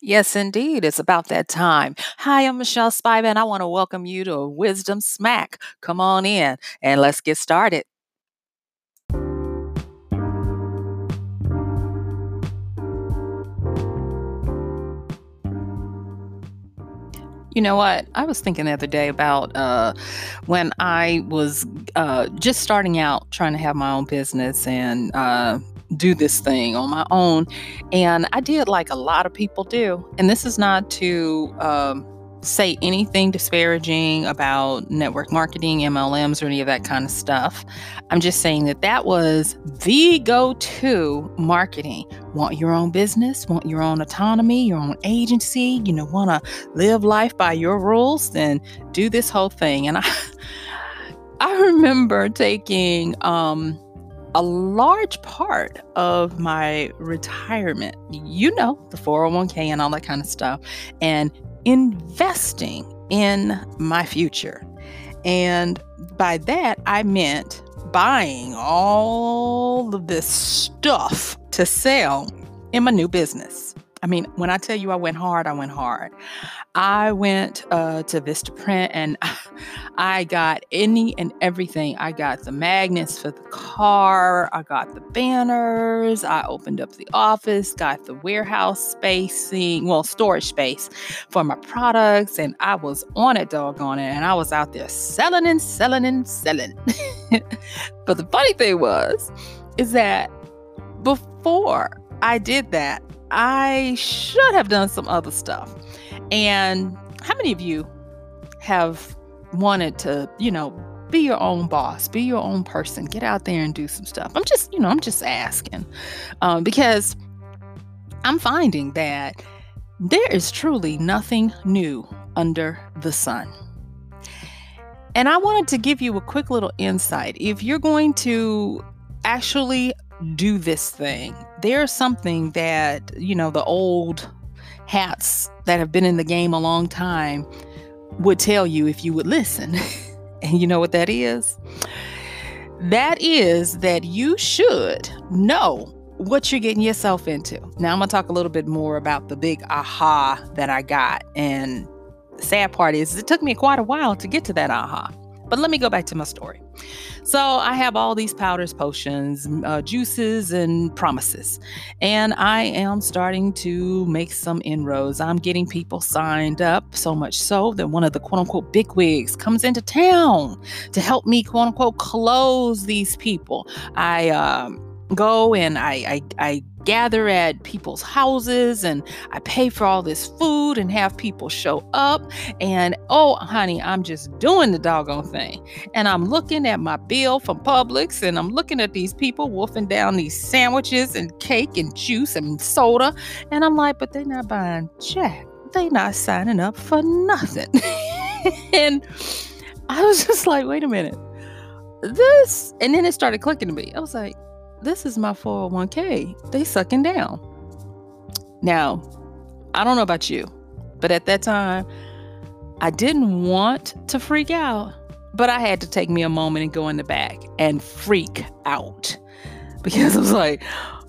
Yes, indeed. It's about that time. Hi, I'm Michelle Spiva, and I want to welcome you to Wisdom Smack. Come on in and let's get started. You know what? I was thinking the other day about uh, when I was uh, just starting out trying to have my own business and uh, do this thing on my own. And I did like a lot of people do. And this is not to um, say anything disparaging about network marketing, MLMs, or any of that kind of stuff. I'm just saying that that was the go to marketing. Want your own business, want your own autonomy, your own agency, you know, want to live life by your rules, then do this whole thing. And I, I remember taking, um, a large part of my retirement, you know, the 401k and all that kind of stuff, and investing in my future. And by that, I meant buying all of this stuff to sell in my new business. I mean, when I tell you I went hard, I went hard. I went uh, to Vistaprint and I got any and everything. I got the magnets for the car, I got the banners, I opened up the office, got the warehouse spacing, well, storage space for my products, and I was on it, doggone it. And I was out there selling and selling and selling. but the funny thing was, is that before I did that, I should have done some other stuff. And how many of you have wanted to, you know, be your own boss, be your own person, get out there and do some stuff? I'm just, you know, I'm just asking um, because I'm finding that there is truly nothing new under the sun. And I wanted to give you a quick little insight. If you're going to actually do this thing. There's something that, you know, the old hats that have been in the game a long time would tell you if you would listen. and you know what that is? That is that you should know what you're getting yourself into. Now, I'm going to talk a little bit more about the big aha that I got. And the sad part is, it took me quite a while to get to that aha. But let me go back to my story. So I have all these powders, potions, uh, juices, and promises. And I am starting to make some inroads. I'm getting people signed up, so much so that one of the quote unquote bigwigs comes into town to help me, quote unquote, close these people. I, um, go and I, I, I gather at people's houses and I pay for all this food and have people show up. And oh, honey, I'm just doing the doggone thing. And I'm looking at my bill from Publix and I'm looking at these people wolfing down these sandwiches and cake and juice and soda. And I'm like, but they're not buying jack. they're not signing up for nothing. and I was just like, wait a minute. This, and then it started clicking to me. I was like, this is my 401k. They sucking down. Now, I don't know about you, but at that time, I didn't want to freak out, but I had to take me a moment and go in the back and freak out because I was like,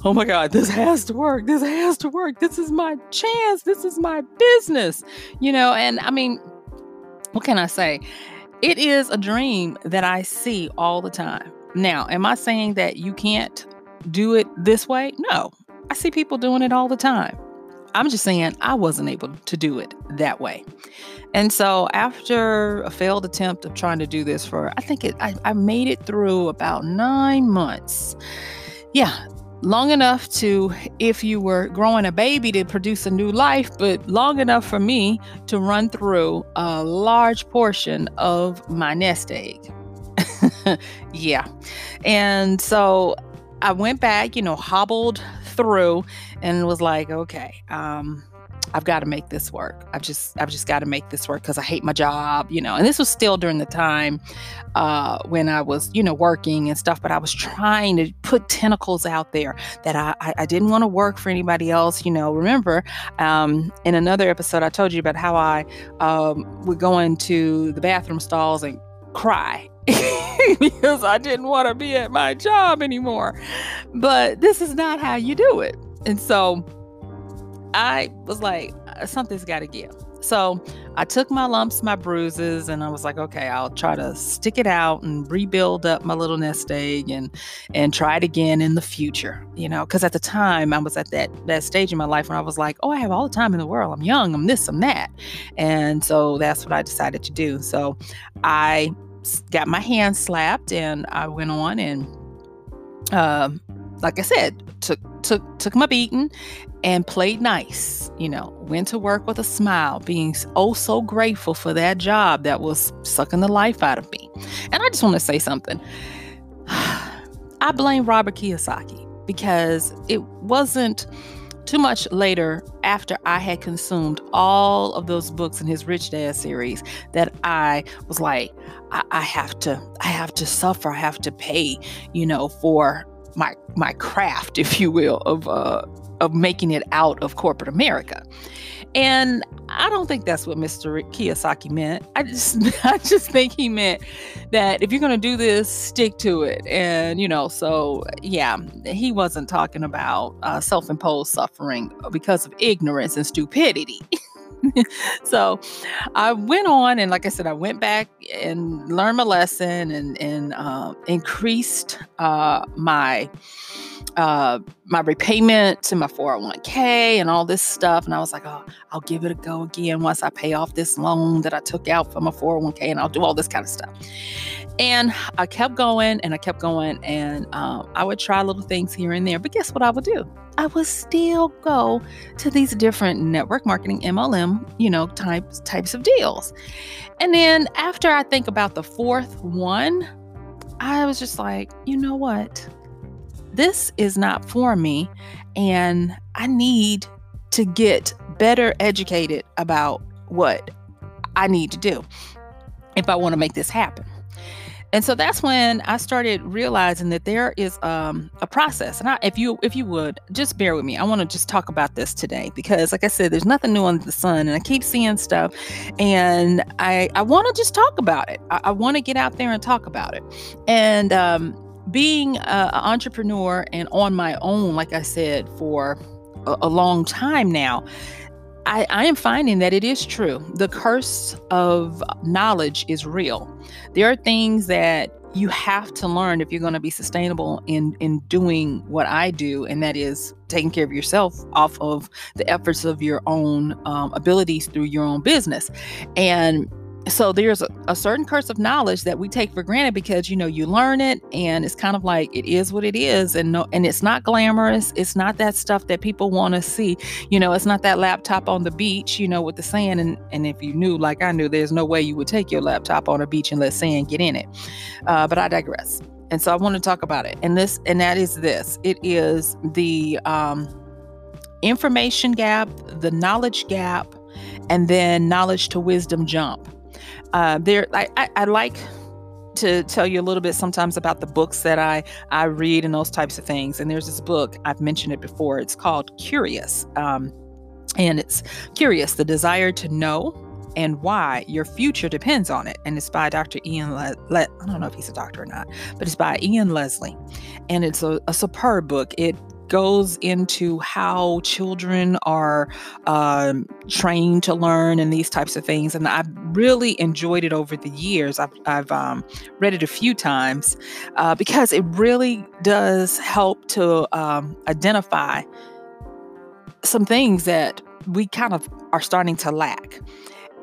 oh my God, this has to work. This has to work. This is my chance. This is my business. You know, and I mean, what can I say? It is a dream that I see all the time. Now, am I saying that you can't do it this way? No. I see people doing it all the time. I'm just saying I wasn't able to do it that way. And so after a failed attempt of trying to do this for, I think it, I, I made it through about nine months. Yeah, long enough to, if you were growing a baby, to produce a new life, but long enough for me to run through a large portion of my nest egg. yeah. And so I went back, you know, hobbled through and was like, okay, um, I've got to make this work. I've just I've just got to make this work because I hate my job, you know. And this was still during the time uh, when I was, you know, working and stuff. But I was trying to put tentacles out there that I I, didn't want to work for anybody else. You know, remember um, in another episode I told you about how I um, would go into the bathroom stalls and cry because I didn't want to be at my job anymore. But this is not how you do it. And so I was like, uh, something's got to give. So I took my lumps, my bruises, and I was like, okay, I'll try to stick it out and rebuild up my little nest egg and and try it again in the future. You know, because at the time I was at that that stage in my life when I was like, oh, I have all the time in the world. I'm young. I'm this. I'm that. And so that's what I decided to do. So I got my hand slapped and I went on and. Uh, like I said, took took took my beating and played nice. You know, went to work with a smile, being oh so grateful for that job that was sucking the life out of me. And I just want to say something. I blame Robert Kiyosaki because it wasn't too much later after I had consumed all of those books in his Rich Dad series that I was like, I, I have to, I have to suffer, I have to pay, you know, for my my craft, if you will, of uh, of making it out of corporate America. And I don't think that's what Mr. Kiyosaki meant. I just I just think he meant that if you're going to do this, stick to it. And you know, so yeah, he wasn't talking about uh, self-imposed suffering because of ignorance and stupidity. so I went on, and like I said, I went back and learned my lesson and and uh, increased uh, my uh, my repayment to my 401k and all this stuff. And I was like, oh, I'll give it a go again once I pay off this loan that I took out for my 401k, and I'll do all this kind of stuff. And I kept going and I kept going, and um, I would try little things here and there. But guess what I would do? I would still go to these different network marketing MLM, you know, types types of deals. And then after I think about the fourth one, I was just like, you know what? This is not for me, and I need to get better educated about what I need to do if I want to make this happen. And so that's when I started realizing that there is um, a process. And I, if you if you would just bear with me, I want to just talk about this today because, like I said, there's nothing new under the sun, and I keep seeing stuff, and I I want to just talk about it. I, I want to get out there and talk about it. And um, being an entrepreneur and on my own, like I said, for a, a long time now, I, I, am finding that it is true. The curse of knowledge is real. There are things that you have to learn if you're going to be sustainable in in doing what I do, and that is taking care of yourself off of the efforts of your own um, abilities through your own business. And so there's a, a, certain curse of knowledge that we take for granted because you know you learn it and it's kind of like it is what it is and no and it's not glamorous. It's not that stuff that people want to see. You know it's not that laptop on the beach you know with the sand and and if you knew like i knew there's no way you would take your laptop on a beach and let sand get in it. Uh, but i digress. And so i want to talk about it. And this and that is this. It is the um, information gap the knowledge gap and then knowledge to wisdom jump uh, there, I, I, I like to tell you a little bit sometimes about the books that I I read and those types of things. And there's this book I've mentioned it before. It's called Curious, um, and it's Curious: The Desire to Know and Why Your Future Depends on It. And it's by Dr. Ian. Le-, Le- I don't know if he's a doctor or not, but it's by Ian Leslie, and it's a, a superb book. It goes into how children are um, trained to learn and these types of things. And I've really enjoyed it over the years. I've, I've um, read it a few times uh, because it really does help to um, identify some things that we kind of are starting to lack.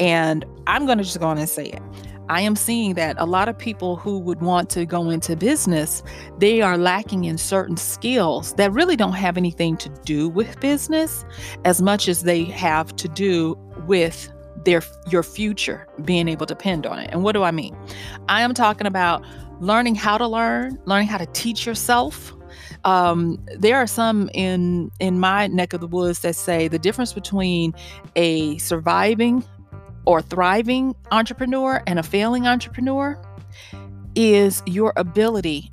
And I'm going to just go on and say it. I am seeing that a lot of people who would want to go into business, they are lacking in certain skills that really don't have anything to do with business as much as they have to do with their your future being able to depend on it. And what do I mean? I am talking about learning how to learn, learning how to teach yourself. Um, there are some in in my neck of the woods that say the difference between a surviving or thriving entrepreneur and a failing entrepreneur is your ability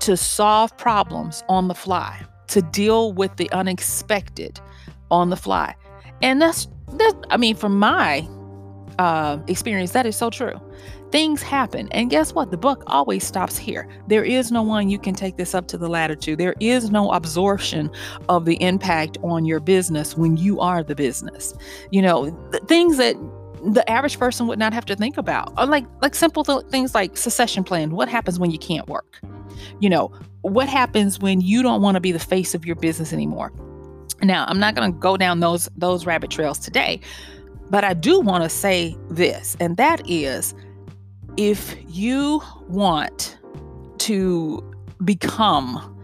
to solve problems on the fly, to deal with the unexpected on the fly. And that's that I mean from my uh, experience, that is so true. Things happen. And guess what? The book always stops here. There is no one you can take this up to the ladder to. There is no absorption of the impact on your business when you are the business. You know, things that the average person would not have to think about. Or like like simple th- things like succession plan. What happens when you can't work? You know, what happens when you don't want to be the face of your business anymore? Now, I'm not going to go down those those rabbit trails today, but I do want to say this, and that is if you want to become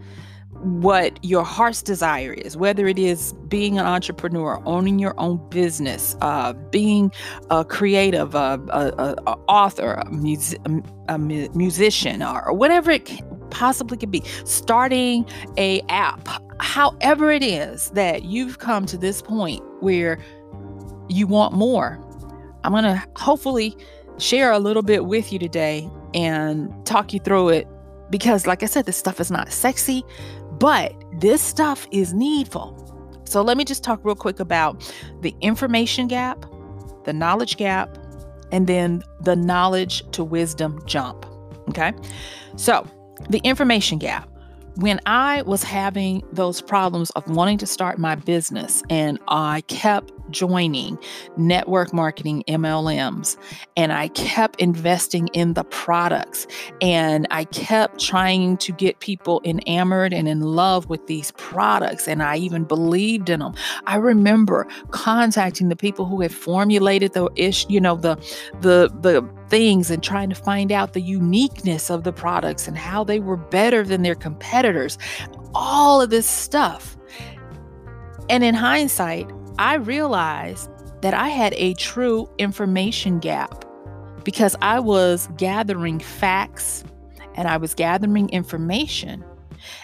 what your heart's desire is, whether it is being an entrepreneur, owning your own business, uh, being a creative, uh, a, a, author, a, mus- a, musician, or whatever it possibly could be, starting a app, however it is that you've come to this point where you want more. I'm to hopefully share a little bit with you today and talk you through it because, like I said, this stuff is not sexy, but this stuff is needful. So, let me just talk real quick about the information gap, the knowledge gap, and then the knowledge to wisdom jump. Okay. So, the information gap when I was having those problems of wanting to start my business and I kept joining network marketing MLMs and I kept investing in the products and I kept trying to get people enamored and in love with these products and I even believed in them. I remember contacting the people who had formulated the ish, you know, the the the things and trying to find out the uniqueness of the products and how they were better than their competitors. All of this stuff. And in hindsight, I realized that I had a true information gap because I was gathering facts and I was gathering information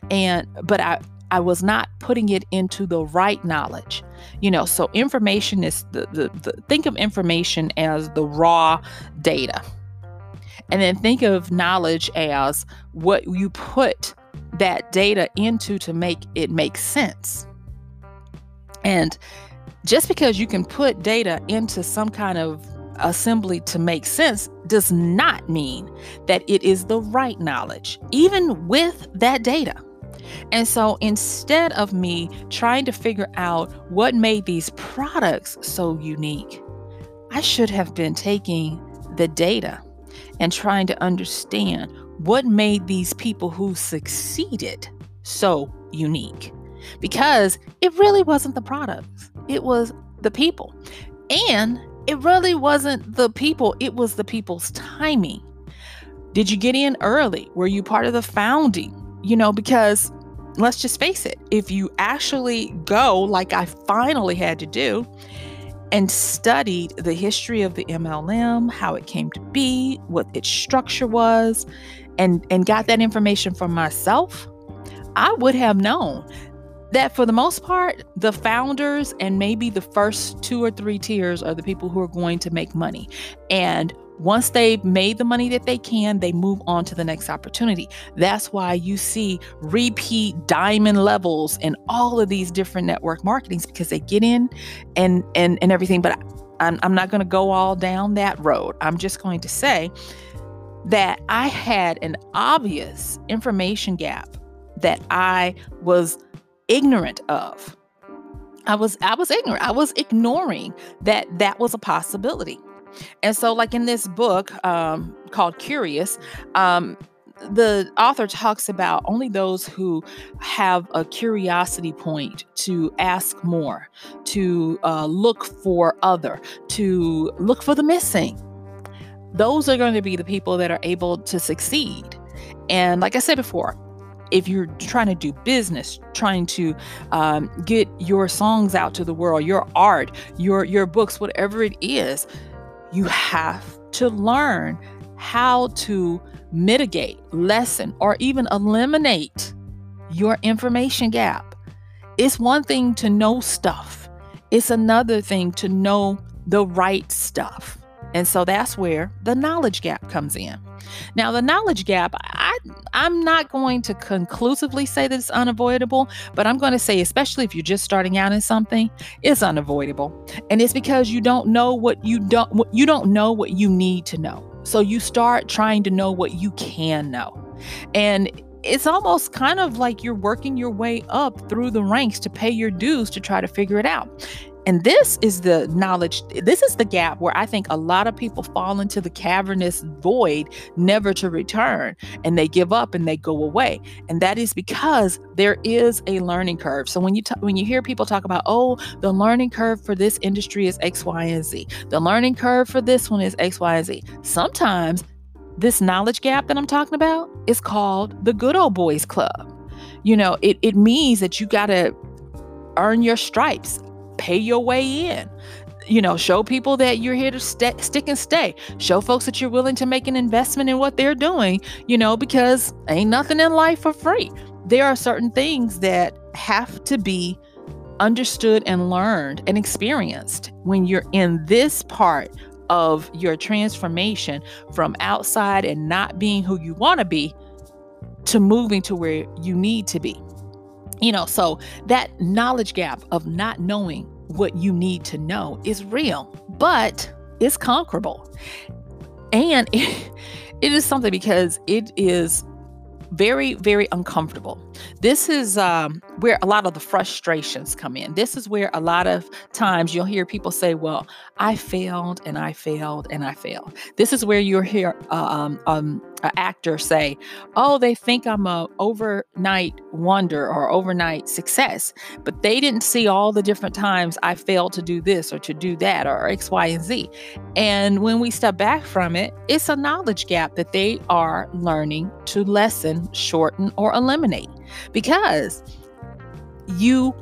and but I I was not putting it into the right knowledge. You know, so information is the, the, the think of information as the raw data. And then think of knowledge as what you put that data into to make it make sense. And just because you can put data into some kind of assembly to make sense does not mean that it is the right knowledge, even with that data. And so instead of me trying to figure out what made these products so unique, I should have been taking the data and trying to understand what made these people who succeeded so unique. Because it really wasn't the products, it was the people. And it really wasn't the people, it was the people's timing. Did you get in early? Were you part of the founding? You know, because let's just face it, if you actually go, like I finally had to do, and studied the history of the MLM, how it came to be, what its structure was, and, and got that information for myself, I would have known that for the most part, the founders and maybe the first two or three tiers are the people who are going to make money. And once they've made the money that they can, they move on to the next opportunity. That's why you see repeat diamond levels in all of these different network marketings because they get in and and and everything. But I'm, I'm not going to go all down that road. I'm just going to say that I had an obvious information gap that I was ignorant of. I was I was ignorant. I was ignoring that that was a possibility. And so, like in this book um, called Curious, um, the author talks about only those who have a curiosity point to ask more, to uh, look for other, to look for the missing. Those are going to be the people that are able to succeed. And like I said before, if you're trying to do business, trying to um, get your songs out to the world, your art, your your books, whatever it is, you have to learn how to mitigate, lessen, or even eliminate your information gap. It's one thing to know stuff, it's another thing to know the right stuff. And so that's where the knowledge gap comes in. Now, the knowledge gap, I, I'm not going to conclusively say that it's unavoidable, but I'm going to say, especially if you're just starting out in something, it's unavoidable. And it's because you don't know what you don't you don't know what you need to know. So you start trying to know what you can know. And it's almost kind of like you're working your way up through the ranks to pay your dues to try to figure it out. And this is the knowledge, this is the gap where I think a lot of people fall into the cavernous void, never to return, and they give up and they go away. And that is because there is a learning curve. So when you t- when you hear people talk about, oh, the learning curve for this industry is X, Y, and Z, the learning curve for this one is X, Y, and Z. Sometimes this knowledge gap that I'm talking about is called the good old boys club. You know, it, it means that you got to earn your stripes pay your way in. You know show people that you're here to st- stick and stay. Show folks that you're willing to make an investment in what they're doing you know because ain't nothing in life for free. There are certain things that have to be understood and learned and experienced when you're in this part of your transformation from outside and not being who you want to be to moving to where you need to be you know, so that knowledge gap of not knowing what you need to know is real, but it's conquerable. And it, it is something because it is very, very uncomfortable. This is um, where a lot of the frustrations come in. This is where a lot of times you'll hear people say, Well, I failed and I failed and I failed. This is where you'll hear uh, um, um, an actor say, Oh, they think I'm a overnight wonder or overnight success, but they didn't see all the different times I failed to do this or to do that or X, Y, and Z. And when we step back from it, it's a knowledge gap that they are learning to lessen, shorten, or eliminate because you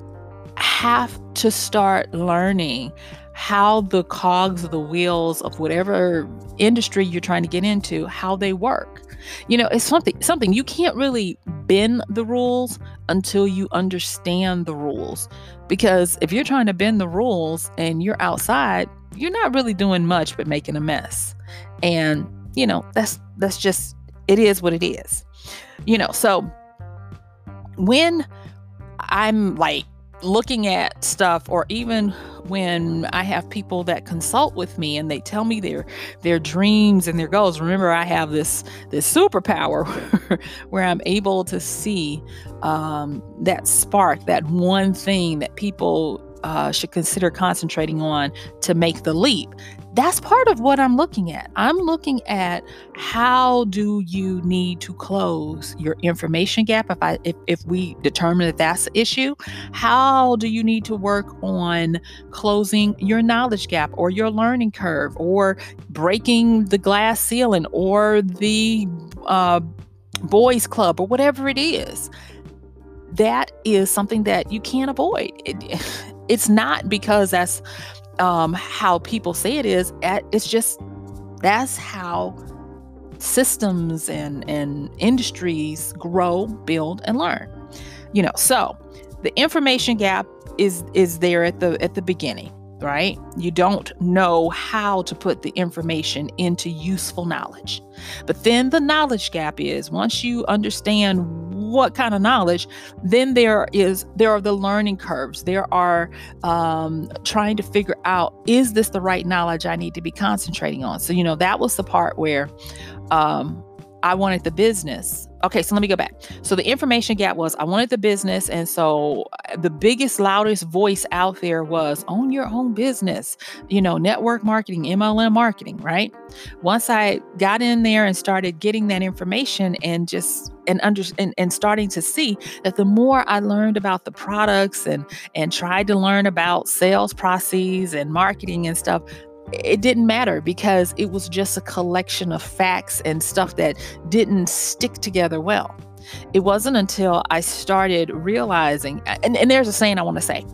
have to start learning how the cogs of the wheels of whatever industry you're trying to get into how they work. You know it's something something you can't really bend the rules until you understand the rules. Because if you're trying to bend the rules and you're outside you're not really doing much but making a mess. And you know that's that's just it is what it is. You know so when I'm like looking at stuff or even when I have people that consult with me and they tell me their their dreams and their goals. Remember I have this this superpower where I'm able to see um, that spark that one thing that people uh, should consider concentrating on to make the leap that's part of what I'm looking at. I'm looking at how do you need to close your information gap if I if, if we determine that that's the issue, how do you need to work on closing your knowledge gap or your learning curve or breaking the glass ceiling or the uh, boys club or whatever it is. That is something that you can't avoid. It, it's not because that's um, how people say it is. It's just that's how systems and, and industries grow, build, and learn. You know, so the information gap is is there at the at the beginning right? You don't know how to put the information into useful knowledge. But then the knowledge gap is once you understand what kind of knowledge, then there is there are the learning curves. There are um, trying to figure out is this the right knowledge I need to be concentrating on. So you know that was the part where um, I wanted the business. Okay, so let me go back. So the information gap was I wanted the business. And so uh, the biggest, loudest voice out there was own your own business, you know, network marketing, MLM marketing, right? Once I got in there and started getting that information and just and under and, and starting to see that the more I learned about the products and and tried to learn about sales processes and marketing and stuff, it didn't matter because it was just a collection of facts and stuff that didn't stick together well. It wasn't until I started realizing, and, and there's a saying I want to say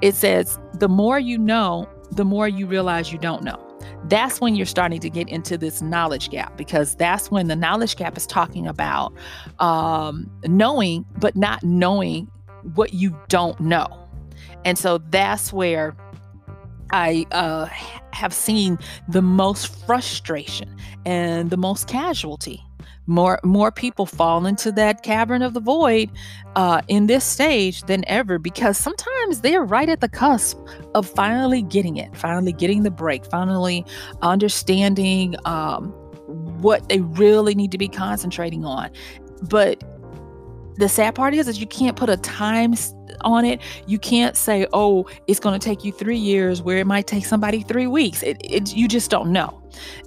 it says, the more you know, the more you realize you don't know. That's when you're starting to get into this knowledge gap because that's when the knowledge gap is talking about um, knowing, but not knowing what you don't know. And so that's where I uh, have seen the most frustration and the most casualty. More, more people fall into that cavern of the void uh, in this stage than ever because sometimes they're right at the cusp of finally getting it, finally getting the break, finally understanding um, what they really need to be concentrating on. But the sad part is, is you can't put a time on it. You can't say, "Oh, it's going to take you three years," where it might take somebody three weeks. It, it you just don't know,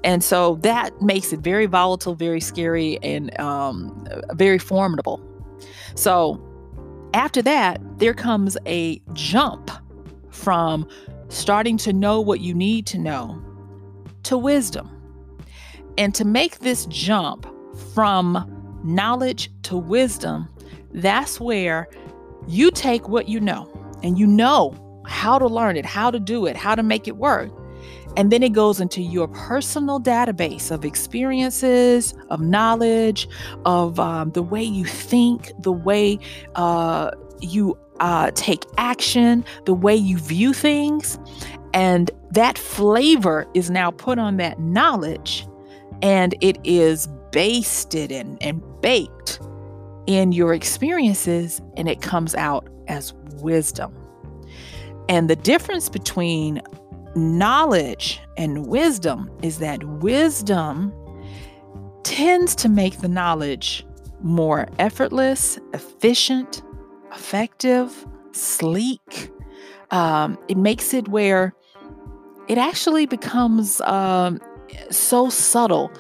and so that makes it very volatile, very scary, and um, very formidable. So after that, there comes a jump from starting to know what you need to know to wisdom, and to make this jump from knowledge to wisdom that's where you take what you know and you know how to learn it, how to do it, how to make it work. And then it goes into your personal database of experiences, of knowledge, of um, the way you think, the way uh, you uh, take action, the way you view things. And that flavor is now put on that knowledge and it is basted and, and baked in your experiences and it comes out as wisdom. And the difference between knowledge and wisdom is that wisdom tends to make the knowledge more effortless, efficient, effective, sleek. Um, it makes it where it actually becomes um, so subtle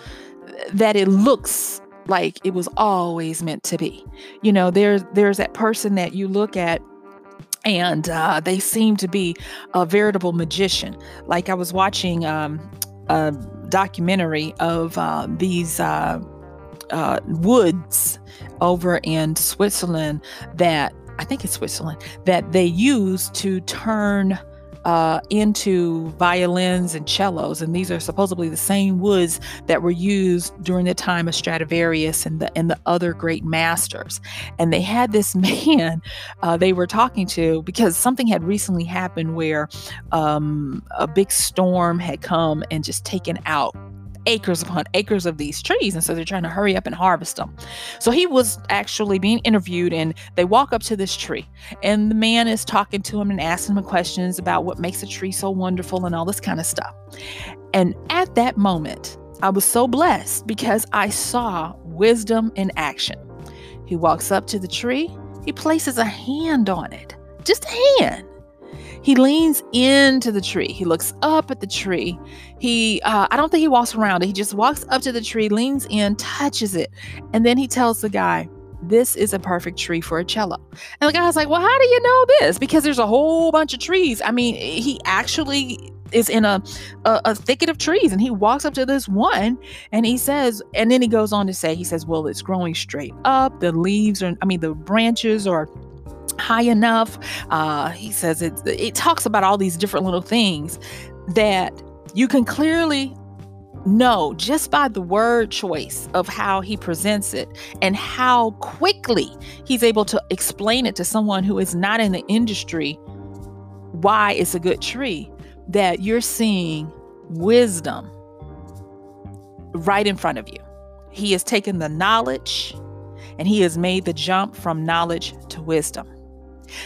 that it looks like it was always meant to be. You know, there's there's that person that you look at and uh, they seem to be a veritable magician. Like I was watching um, a documentary of uh, these uh, uh woods over in Switzerland that I think it's Switzerland that they use to turn uh, into violins and cellos, and these are supposedly the same woods that were used during the time of Stradivarius and the and the other great masters. And they had this man uh, they were talking to because something had recently happened where um, a big storm had come and just taken out acres upon acres of these trees. And so they're trying to hurry up and harvest them. So he was actually being interviewed, and they walk up to this tree, and the man is talking to him and asking him questions about what makes a tree so wonderful and all this kind of stuff. And at that moment, I was so blessed because I saw wisdom in action. He walks up to the tree, he places a hand on it, just a hand. He leans into the tree. He looks up at the tree. He, uh, I don't think he walks around it. He just walks up to the tree, leans in, touches it, and then he tells the guy, this is a perfect tree for a cello. And the guy's like, Well, how do you know this? Because there's a whole bunch of trees. I mean, he actually is in a, a, a thicket of trees and he walks up to this one and he says, and then he goes on to say, he says, Well, it's growing straight up. The leaves are, I mean, the branches are high enough. Uh, he says it, it talks about all these different little things that you can clearly know just by the word choice of how he presents it and how quickly he's able to explain it to someone who is not in the industry why it's a good tree that you're seeing wisdom right in front of you. He has taken the knowledge and he has made the jump from knowledge to wisdom.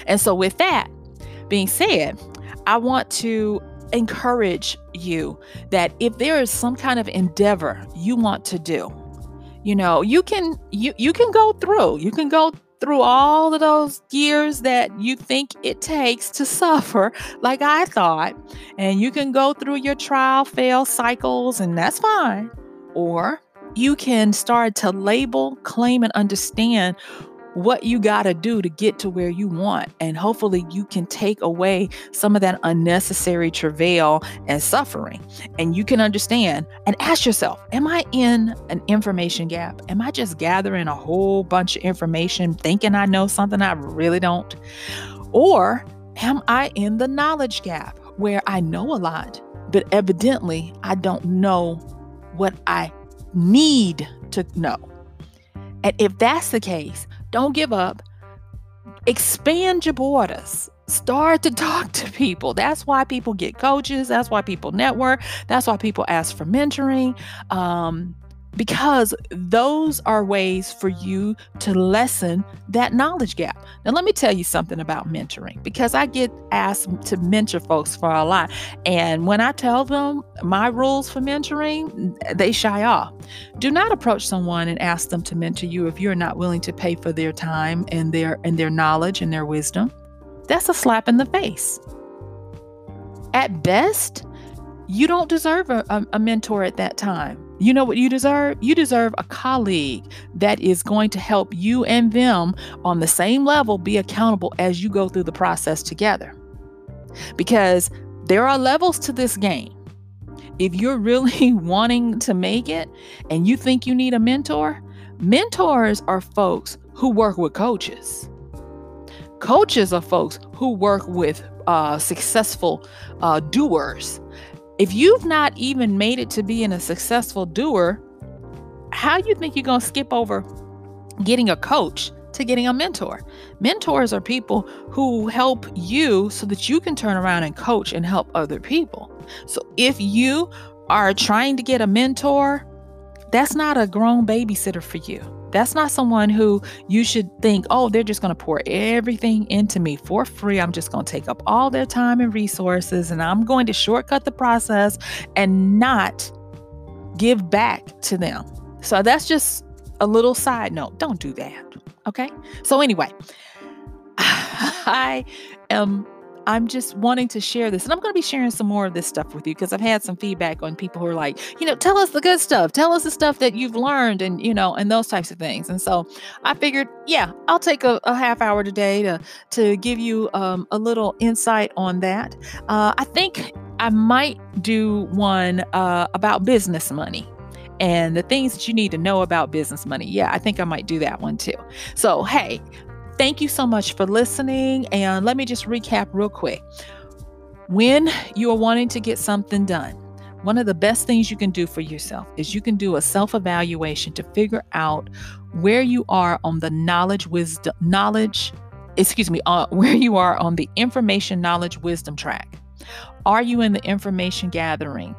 And so, with that being said, I want to encourage you that if there is some kind of endeavor you want to do, you know, you can you you can go through. You can go through all of those years that you think it takes to suffer, like I thought, and you can go through your trial fail cycles, and that's fine. Or you can start to label, claim, and understand what you got to do to get to where you want. And hopefully, you can take away some of that unnecessary travail and suffering. And you can understand and ask yourself Am I in an information gap? Am I just gathering a whole bunch of information, thinking I know something I really don't? Or am I in the knowledge gap where I know a lot, but evidently I don't know what I need to know? And if that's the case, don't give up. Expand your borders. start to talk to people. That's why people get coaches. That's why people network. That's why people ask for mentoring. Um, because those are ways for you to lessen that knowledge gap. Now, let me tell you something about mentoring because I get asked to mentor folks for a lot. And when I tell them my rules for mentoring, they shy off. Do not approach someone and ask them to mentor you if you're not willing to pay for their time and their and their knowledge and their wisdom. That's a slap in the face. At best, you don't deserve a, a, a mentor at that time you know what you deserve? You deserve a colleague that is going to help you and them on the same level be accountable as you go through the process together. Because there are levels to this game. If you're really wanting to make it and you think you need a mentor, mentors are folks who work with coaches. Coaches are folks who work with uh, successful uh, doers if you've not even made it to being a successful doer, how you think you're going to skip over getting a coach to getting a mentor? Mentors are people who help you so that you can turn around and coach and help other people. So if you are trying to get a mentor, that's not a grown babysitter for you. That's not someone who you should think, oh, they're just going to pour everything into me for free. I'm just going to take up all their time and resources and I'm going to shortcut the process and not give back to them. So that's just a little side note. Don't do that. Okay. So, anyway, I am I'm just wanting to share this. And I'm going to be sharing some more of this stuff with you because I've had some feedback on people who are like, you know, tell us the good stuff. Tell us the stuff that you've learned and, you know, and those types of things. And so I figured, yeah, I'll take a, a half hour today to, to give you um, a little insight on that. Uh, I think I might do one uh, about business money and the things that you need to know about business money. Yeah, I think I might do that one too. So, hey, Thank you so much for listening. And let me just recap real quick. When you are wanting to get something done, one of the best things you can do for yourself is you can do a self evaluation to figure out where you are on the knowledge, wisdom, knowledge, excuse me, uh, where you are on the information, knowledge, wisdom track. Are you in the information gathering?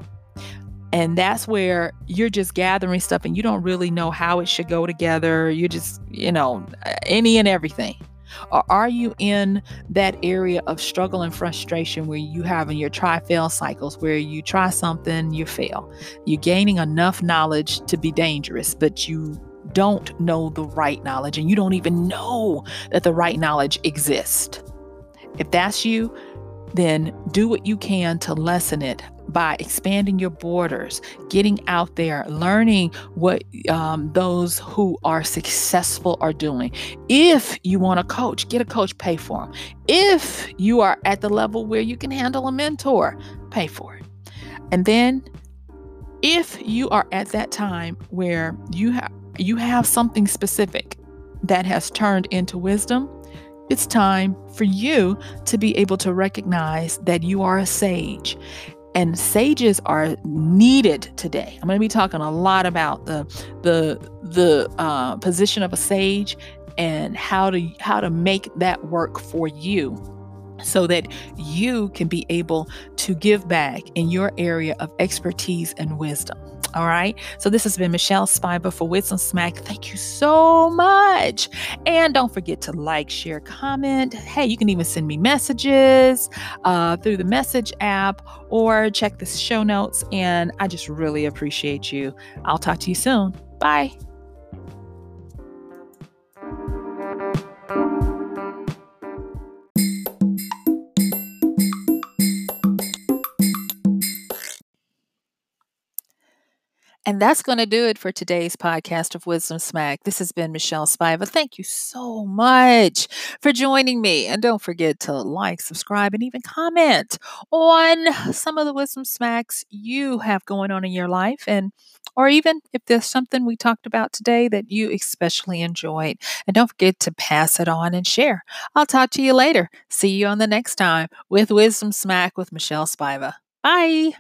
And that's where you're just gathering stuff and you don't really know how it should go together. You just, you know, any and everything. Or are you in that area of struggle and frustration where you have in your try fail cycles where you try something, you fail? You're gaining enough knowledge to be dangerous, but you don't know the right knowledge and you don't even know that the right knowledge exists. If that's you, then do what you can to lessen it by expanding your borders, getting out there, learning what um, those who are successful are doing. If you want a coach, get a coach, pay for them. If you are at the level where you can handle a mentor, pay for it. And then if you are at that time where you have you have something specific that has turned into wisdom, it's time for you to be able to recognize that you are a sage and sages are needed today. I'm going to be talking a lot about the the the uh, position of a sage and how to how to make that work for you so that you can be able to give back in your area of expertise and wisdom. All right. So this has been Michelle Spiva for Wisdom Smack. Thank you so much. And don't forget to like, share, comment. Hey, you can even send me messages uh, through the message app or check the show notes. And I just really appreciate you. I'll talk to you soon. Bye. And that's going to do it for today's podcast of Wisdom Smack. This has been Michelle Spiva. Thank you so much for joining me. And don't forget to like, subscribe, and even comment on some of the Wisdom Smacks you have going on in your life. And or even if there's something we talked about today that you especially enjoyed. And don't forget to pass it on and share. I'll talk to you later. See you on the next time with Wisdom Smack with Michelle Spiva. Bye.